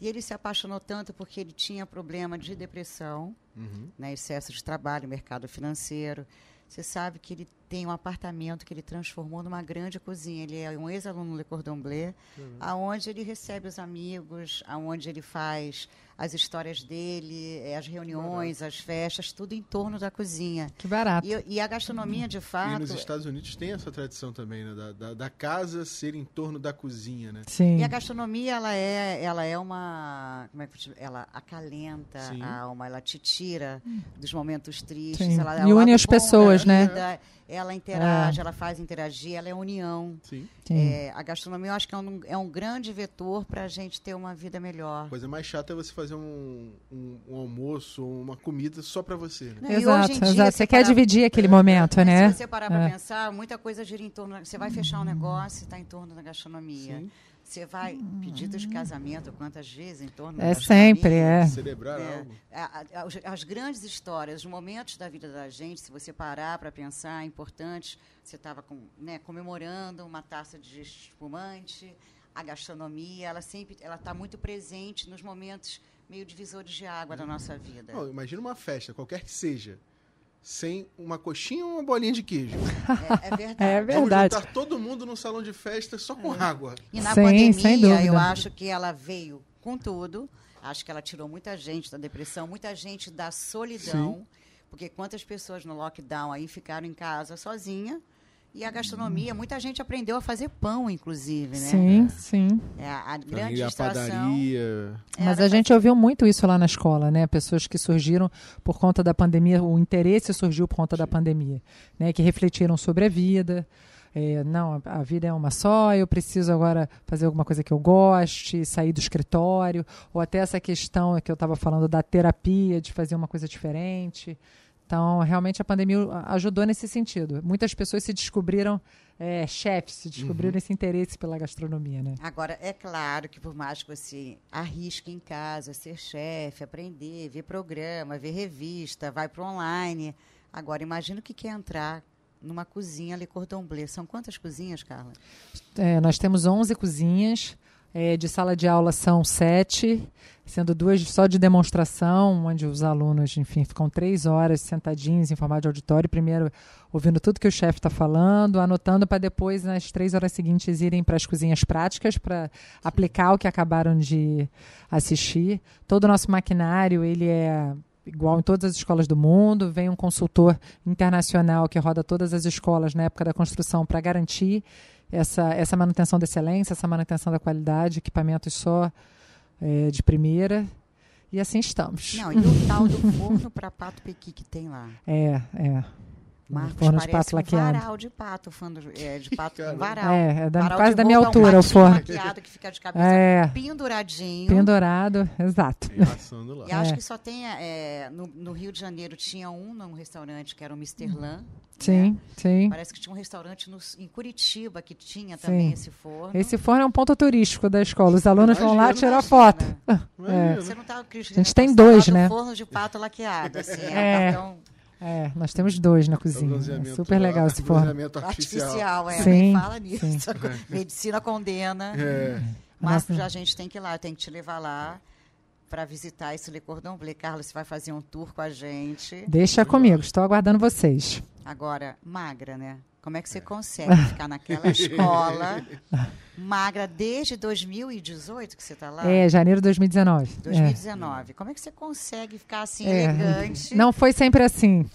E ele se apaixonou tanto porque ele tinha problema de depressão, Uhum. né, excesso de trabalho, mercado financeiro. Você sabe que ele tem um apartamento que ele transformou numa grande cozinha. Ele é um ex-aluno Le Cordon Bleu, aonde ele recebe os amigos, aonde ele faz as histórias dele, eh, as reuniões, as festas, tudo em torno da cozinha. Que barato. E, e a gastronomia, de E fato, nos Estados Unidos tem essa tradição também, né? Da, da, da casa ser em torno da cozinha, né? Sim. E a gastronomia, ela é, ela é uma. Como é que eu te- ela acalenta Sim. a alma, ela te tira dos momentos tristes. Ela é E une as pessoas, né? vida, Ela interage, ela faz interagir, ela é união. Sim. Sim. É, a gastronomia, eu acho que é um, é um grande vetor para a gente ter uma vida melhor. A coisa mais chata é você fazer um, um, um almoço uma comida só pra você, né? Não, Exato, hoje em dia, exato. Você quer dividir aquele momento, né? Se você parar para É. pensar, muita coisa gira em torno. Você vai fechar um negócio e está em torno da gastronomia. Sim. Você vai pedidos de casamento, quantas vezes em torno É sempre, é. Celebrar É, algo. as, as grandes histórias, os momentos da vida da gente, se você parar para pensar, é importante. Você estava né, comemorando uma taça de espumante, a gastronomia, ela sempre ela está muito presente nos momentos meio divisores de água da nossa vida. Não, imagina uma festa, qualquer que seja, sem uma coxinha ou uma bolinha de queijo. É, é verdade. É Vamos verdade. juntar todo mundo num salão de festa só com água. E na Sim, sem pandemia, dúvida. eu acho que ela veio com tudo. Acho que ela tirou muita gente da depressão, muita gente da solidão. Porque quantas pessoas no lockdown aí ficaram em casa sozinha. E a gastronomia, muita gente aprendeu a fazer pão, inclusive, né? Sim, sim. É, a, a grande distração. padaria. Mas a gente ouviu muito isso lá na escola, né? Pessoas que surgiram por conta da pandemia, o interesse surgiu por conta da pandemia, né? Que refletiram sobre a vida. É, não, a a vida é uma só, eu preciso agora fazer alguma coisa que eu goste, sair do escritório, ou até essa questão que eu estava falando da terapia, de fazer uma coisa diferente. Então, realmente a pandemia ajudou nesse sentido. Muitas pessoas se descobriram é, chefes, se descobriram esse interesse pela gastronomia, né? Agora, é claro que por mais que você arrisque em casa, ser chefe, aprender, ver programa, ver revista, vai para online. Agora, imagina o que quer entrar numa cozinha Le Cordon Bleu. São quantas cozinhas, Carla? É, nós temos 11 cozinhas, é, de sala de aula são sete, sendo duas só de demonstração, onde os alunos, enfim, ficam três horas sentadinhos em formato de auditório, primeiro ouvindo tudo que o chefe está falando, anotando para depois, nas três horas seguintes, irem para as cozinhas práticas para aplicar o que acabaram de assistir. Todo o nosso maquinário, ele é igual em todas as escolas do mundo, vem um consultor internacional que roda todas as escolas na época da construção para garantir essa, essa manutenção da excelência, essa manutenção da qualidade, equipamentos só é, de primeira. E assim estamos. Não, e o tal do forno para pato pequi que tem lá. É, é. Marcos, forno de pato um laqueado. varal de pato, fando, é, de pato Caramba. varal. É, é da, Varal quase da minha boca, um altura o forno. laqueado que fica de cabeça É. penduradinho. Pendurado, exato. Passando lá. E acho É. que só tem. é, no, no Rio de Janeiro tinha um num restaurante que era o Mr. Lan. Sim, né? sim. Parece que tinha um restaurante no- em Curitiba que tinha também Sim. esse forno. Esse forno é um ponto turístico da escola. Os alunos vão lá Imagina. tirar foto. Imagina. Você não tá, Cris, A gente tem tá dois, né? forno de pato laqueado, assim, é, É. um É, nós temos dois na É cozinha. É super legal esse forno. artificial. artificial, é, Sim, nem fala nisso. sim. Medicina condena. É. Mas Nossa. já a gente tem que ir lá, tem que te levar lá para visitar esse Le Cordon Bleu. Carlos, você vai fazer um tour com a gente. Deixa comigo, estou aguardando vocês. Agora, magra, né? Como é que você consegue ficar naquela escola magra desde 2018 que você está lá? É, janeiro de 2019. É. 2019. Como é que você consegue ficar assim, É. elegante? Não foi sempre assim.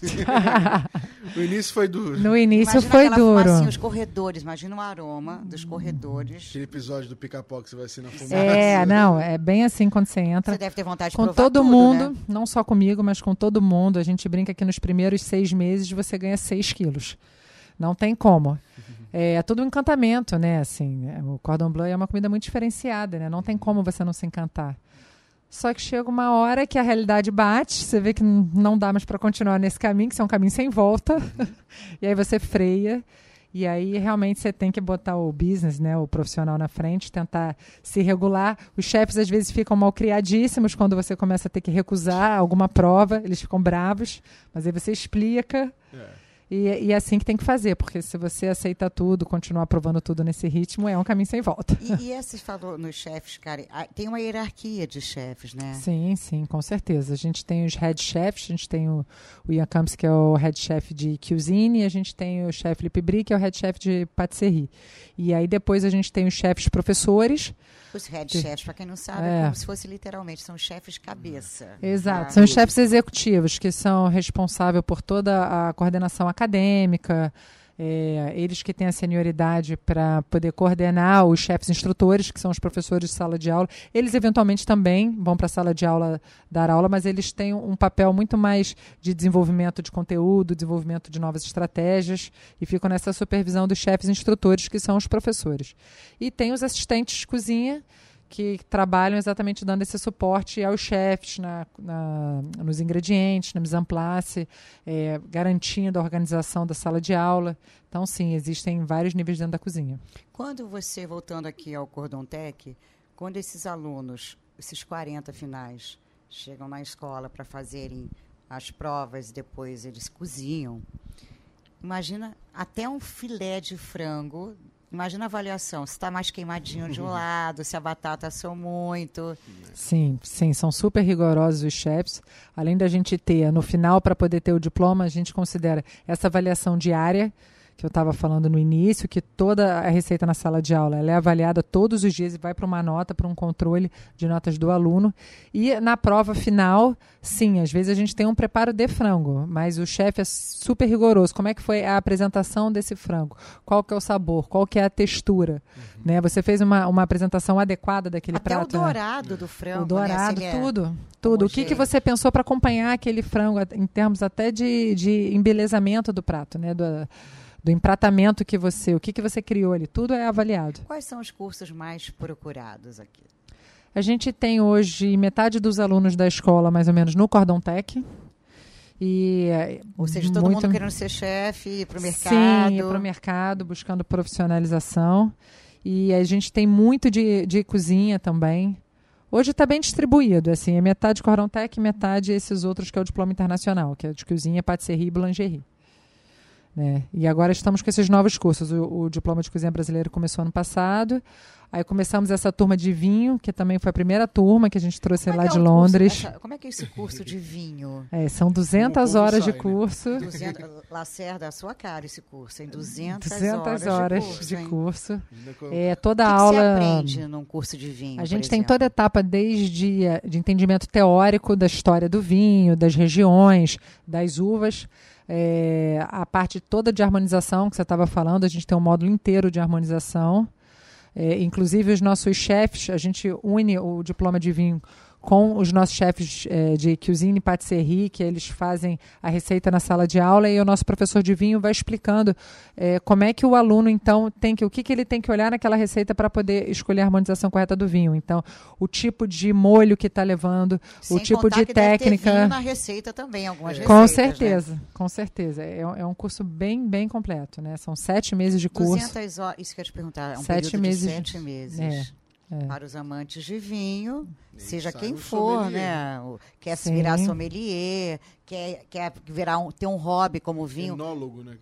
O início foi duro. No início Imagina foi aquela duro. fumacinha, os corredores. Imagina o aroma dos corredores. Aquele episódio do pica-pau que você vai assim na fumaça. É, não, é bem assim quando você entra. Você deve ter vontade de Com provar todo tudo, mundo, né? não só comigo, mas com todo mundo. A gente brinca que nos primeiros seis meses você ganha seis quilos. Não tem como. É, é tudo um encantamento, né? Assim, é, o cordon bleu é uma comida muito diferenciada, né? Não tem como você não se encantar. Só que chega uma hora que a realidade bate, você vê que não dá mais para continuar nesse caminho, que isso é um caminho sem volta. e aí você freia. E aí realmente você tem que botar o business, né, o profissional na frente, tentar se regular. Os chefes às vezes ficam mal criadíssimos quando você começa a ter que recusar alguma prova, eles ficam bravos, mas aí você explica. É. E, e, é assim que tem que fazer, porque se você aceita tudo, continuar aprovando tudo nesse ritmo, é um caminho sem volta. E, e você falou nos chefes, cara, tem uma hierarquia de chefes, né? Sim, sim, com certeza. A gente tem os head chefs, a gente tem o, o Ian Campos, que é o head chef de cuisine, e a gente tem o chefe Felipe Bri, que é o head chef de patisserie. E aí depois a gente tem os chefes professores, os head chefs, para quem não sabe, é. é. como se fosse literalmente, são chefes cabeça. Exato, tá? são chefes executivos que são responsáveis por toda a coordenação acadêmica, é, eles que têm a senioridade para poder coordenar os chefes instrutores, que são os professores de sala de aula. Eles, eventualmente, também vão para a sala de aula dar aula, mas eles têm um papel muito mais de desenvolvimento de conteúdo, desenvolvimento de novas estratégias, e ficam nessa supervisão dos chefes instrutores, que são os professores. E tem os assistentes de cozinha, que trabalham exatamente dando esse suporte aos chefes na, na, nos ingredientes, na mise en place, é, garantindo a organização da sala de aula. Então, sim, existem vários níveis dentro da cozinha. Quando você, voltando aqui ao Cordon Tech, quando esses alunos, esses 40 finais, chegam na escola para fazerem as provas e depois eles cozinham, imagina até um filé de frango Imagina a avaliação, se está mais queimadinho de um lado, se a batata assou muito. Sim, sim, são super rigorosos os chefs. Além da gente ter, no final, para poder ter o diploma, a gente considera essa avaliação diária que eu estava falando no início, que toda a receita na sala de aula é avaliada todos os dias e vai para uma nota, para um controle de notas do aluno. E na prova final, sim, às vezes a gente tem um preparo de frango, mas o chefe é super rigoroso. Como é que foi a apresentação desse frango? Qual que é o sabor? Qual que é a textura? Uhum. Né? Você fez uma, uma apresentação adequada daquele Até prato? o né? dourado né? do frango. O dourado, né? tudo. Tudo. O que, que você pensou para acompanhar aquele frango, em termos até de, de embelezamento do prato, né? Do, do empratamento que você, o que, que você criou ali, tudo é avaliado. Quais são os cursos mais procurados aqui? A gente tem hoje metade dos alunos da escola, mais ou menos, no Cordon Tech. E, ou seja, todo muito... mundo querendo ser chefe, ir para o mercado. Sim, ir para o mercado, buscando profissionalização. E a gente tem muito de, de cozinha também. Hoje está bem distribuído, assim, é metade Cordon Tech, metade esses outros que é o diploma internacional, que é de cozinha, patisserie e boulangerie. Né? E agora estamos com esses novos cursos. O, o, Diploma de Cozinha Brasileira começou ano passado. Aí começamos essa turma de vinho, que também foi a primeira turma que a gente trouxe lá é de Londres. Essa, como é que é esse curso de vinho? É, são 200 horas sai, de né? curso. Né? 200, Lacerda, a sua cara esse curso, em 200, 200 horas, horas de curso. De curso. É, toda o que aula. Que você aprende num curso de vinho? A gente tem toda a etapa desde de entendimento teórico da história do vinho, das regiões, das uvas é, a parte toda de harmonização que você estava falando, a gente tem um módulo inteiro de harmonização. É, inclusive, os nossos chefes, a gente une o diploma de vinho com os nossos chefes é, de cuisine e patisserie, que eles fazem a receita na sala de aula, e o nosso professor de vinho vai explicando é, como é que o aluno, então, tem que, o que, que ele tem que olhar naquela receita para poder escolher a harmonização correta do vinho. Então, o tipo de molho que está levando, Sem o tipo de que técnica. Deve ter vinho na receita também, algumas receitas. Com né? certeza, né? com certeza. É, é, um curso bem, bem completo, né? São sete meses de curso. 200 horas, isso que eu ia te perguntar, é um sete meses, sete meses. É. É. Para os amantes de vinho, seja quem for, sommelier. né? Quer se virar sommelier, quer, quer virar um, ter um hobby como vinho. Enólogo, né?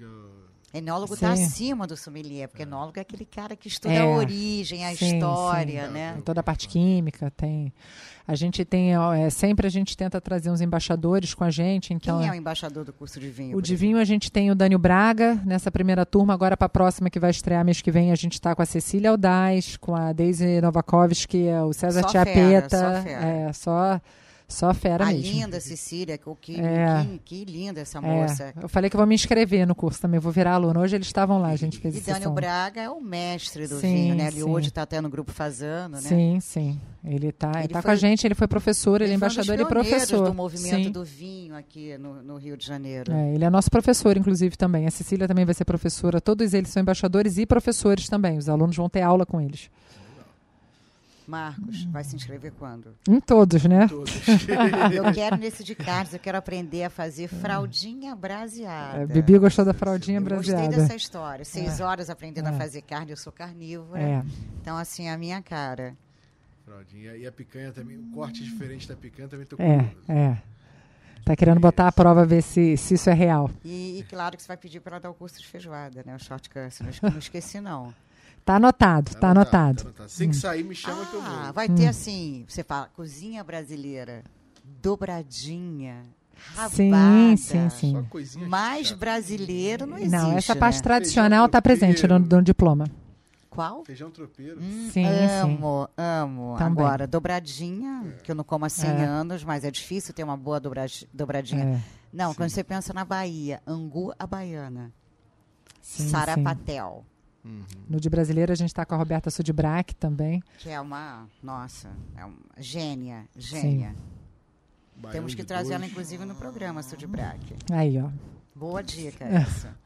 É... Enólogo está acima do sommelier, porque é. enólogo é aquele cara que estuda é. a origem, a sim, história, sim. né? Tem toda a parte química, tem. A gente tem, é, sempre a gente tenta trazer uns embaixadores com a gente. Então, Quem é o embaixador do curso de vinho? O de vinho a gente tem o Dânio Braga nessa primeira turma. Agora para a próxima que vai estrear mês que vem a gente está com a Cecília Aldaz, com a Daisy Novakovski, o César só Tiapeta. Fera, só fera. É, só só fera a mesmo. linda Cecília, que, é. que, que, linda essa é. moça. É. Eu falei que vou me inscrever no curso também, vou virar aluna. Hoje eles estavam lá, a gente fez E Daniel Braga é o mestre do sim, vinho, né? Ele sim. hoje está até no grupo Fazano, né? Sim, sim. Ele está ele tá com a gente, ele foi professor, ele, ele é embaixador e professor. do movimento sim. do vinho aqui no, no Rio de Janeiro. É, ele é nosso professor, inclusive, também. A Cecília também vai ser professora. Todos eles são embaixadores e professores também. Os alunos vão ter aula com eles. Marcos, vai se inscrever quando? Em todos, né? Todos. Eu quero nesse de cards, eu quero aprender a fazer fraldinha braseada. É, Bibi gostou da fraldinha Eu Gostei braseada. dessa história. Seis horas aprendendo a fazer carne, eu sou carnívora. É. Então, assim, a minha cara. Fraldinha. E a picanha também, o corte diferente da picanha também tô É, curioso. é. Tá querendo botar a prova, ver se, se isso é real. E, e claro que você vai pedir para ela dar o curso de feijoada, né? O shortcut. Não, esque- não esqueci, não. Tá anotado, tá, anotado. tá anotado. Assim que sair, me chama que eu Ah, vou. vai ter assim, você fala, cozinha brasileira, dobradinha, rabada. Sim, sim, Só sim. coisinha Mais chata. brasileiro não existe, Não, essa parte né? tradicional tá Feijão presente no, no diploma. Qual? Feijão tropeiro. Hum, Sim, amo, amo. Também. Agora, dobradinha, que eu não como há 100 É. anos, mas é difícil ter uma boa dobradi- dobradinha. É, Não, quando você pensa na Bahia, angu à baiana, sim, sim. Sarapatel, No de brasileiro a gente tá com a Roberta Sudbrack também. que é uma, nossa, é uma gênia, gênia. Baião Temos que trazer ela, dois. inclusive, no programa, Sudibrac. Aí, ó. Boa dica essa.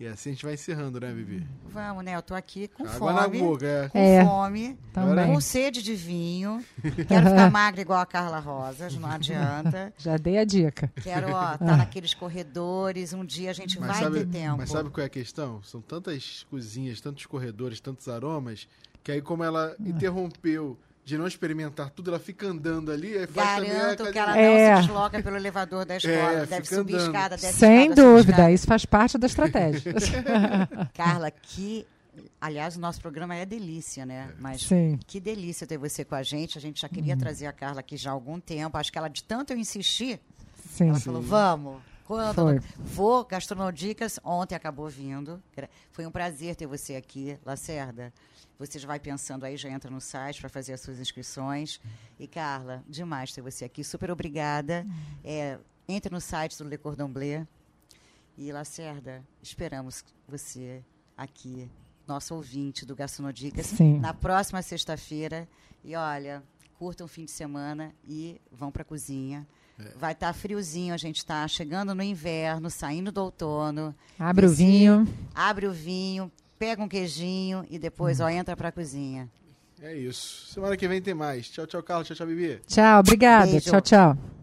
E assim a gente vai encerrando, né, Bibi? Vamos, né? Eu tô aqui com Água na fome. boca, é. Com É. fome, Também. com sede de vinho. Quero ficar magra igual a Carla Rosas, não adianta. Já dei a dica. Quero, ó, estar naqueles corredores. Um dia a gente Mas vai sabe, ter tempo. mas sabe qual é a questão? São tantas cozinhas, tantos corredores, tantos aromas, que aí como ela interrompeu de não experimentar tudo, ela fica andando ali, aí faz Garanto que ela não É. se desloca pelo elevador da escola. É, deve subir andando. escada, desce Sem escada, dúvida, escada. isso faz parte da estratégia. Carla, que. Aliás, o nosso programa é delícia, né? Mas Sim. que delícia ter você com a gente. A gente já queria trazer a Carla aqui já há algum tempo. Acho que ela, de tanto eu insistir, Sim. ela falou: vamos. Quando? Foi. Vou, Gastronodicas, ontem acabou vindo. Foi um prazer ter você aqui, Lacerda. Você já vai pensando aí, já entra no site para fazer as suas inscrições. E, Carla, demais ter você aqui. Super obrigada. É, entre no site do Le Cordon Bleu. E, Lacerda, esperamos você aqui, nosso ouvinte do Gastronodicas, Sim. na próxima sexta-feira. E, olha, curtam o fim de semana e vão para a cozinha. Vai estar friozinho, a gente está chegando no inverno, saindo do outono. Abre o vinho. Abre o vinho, pega um queijinho e depois ó, entra para a cozinha. É isso. Semana que vem tem mais. Tchau, tchau, Carlos. Tchau, tchau, Bibi. Tchau, obrigada. Beijo. Tchau, tchau.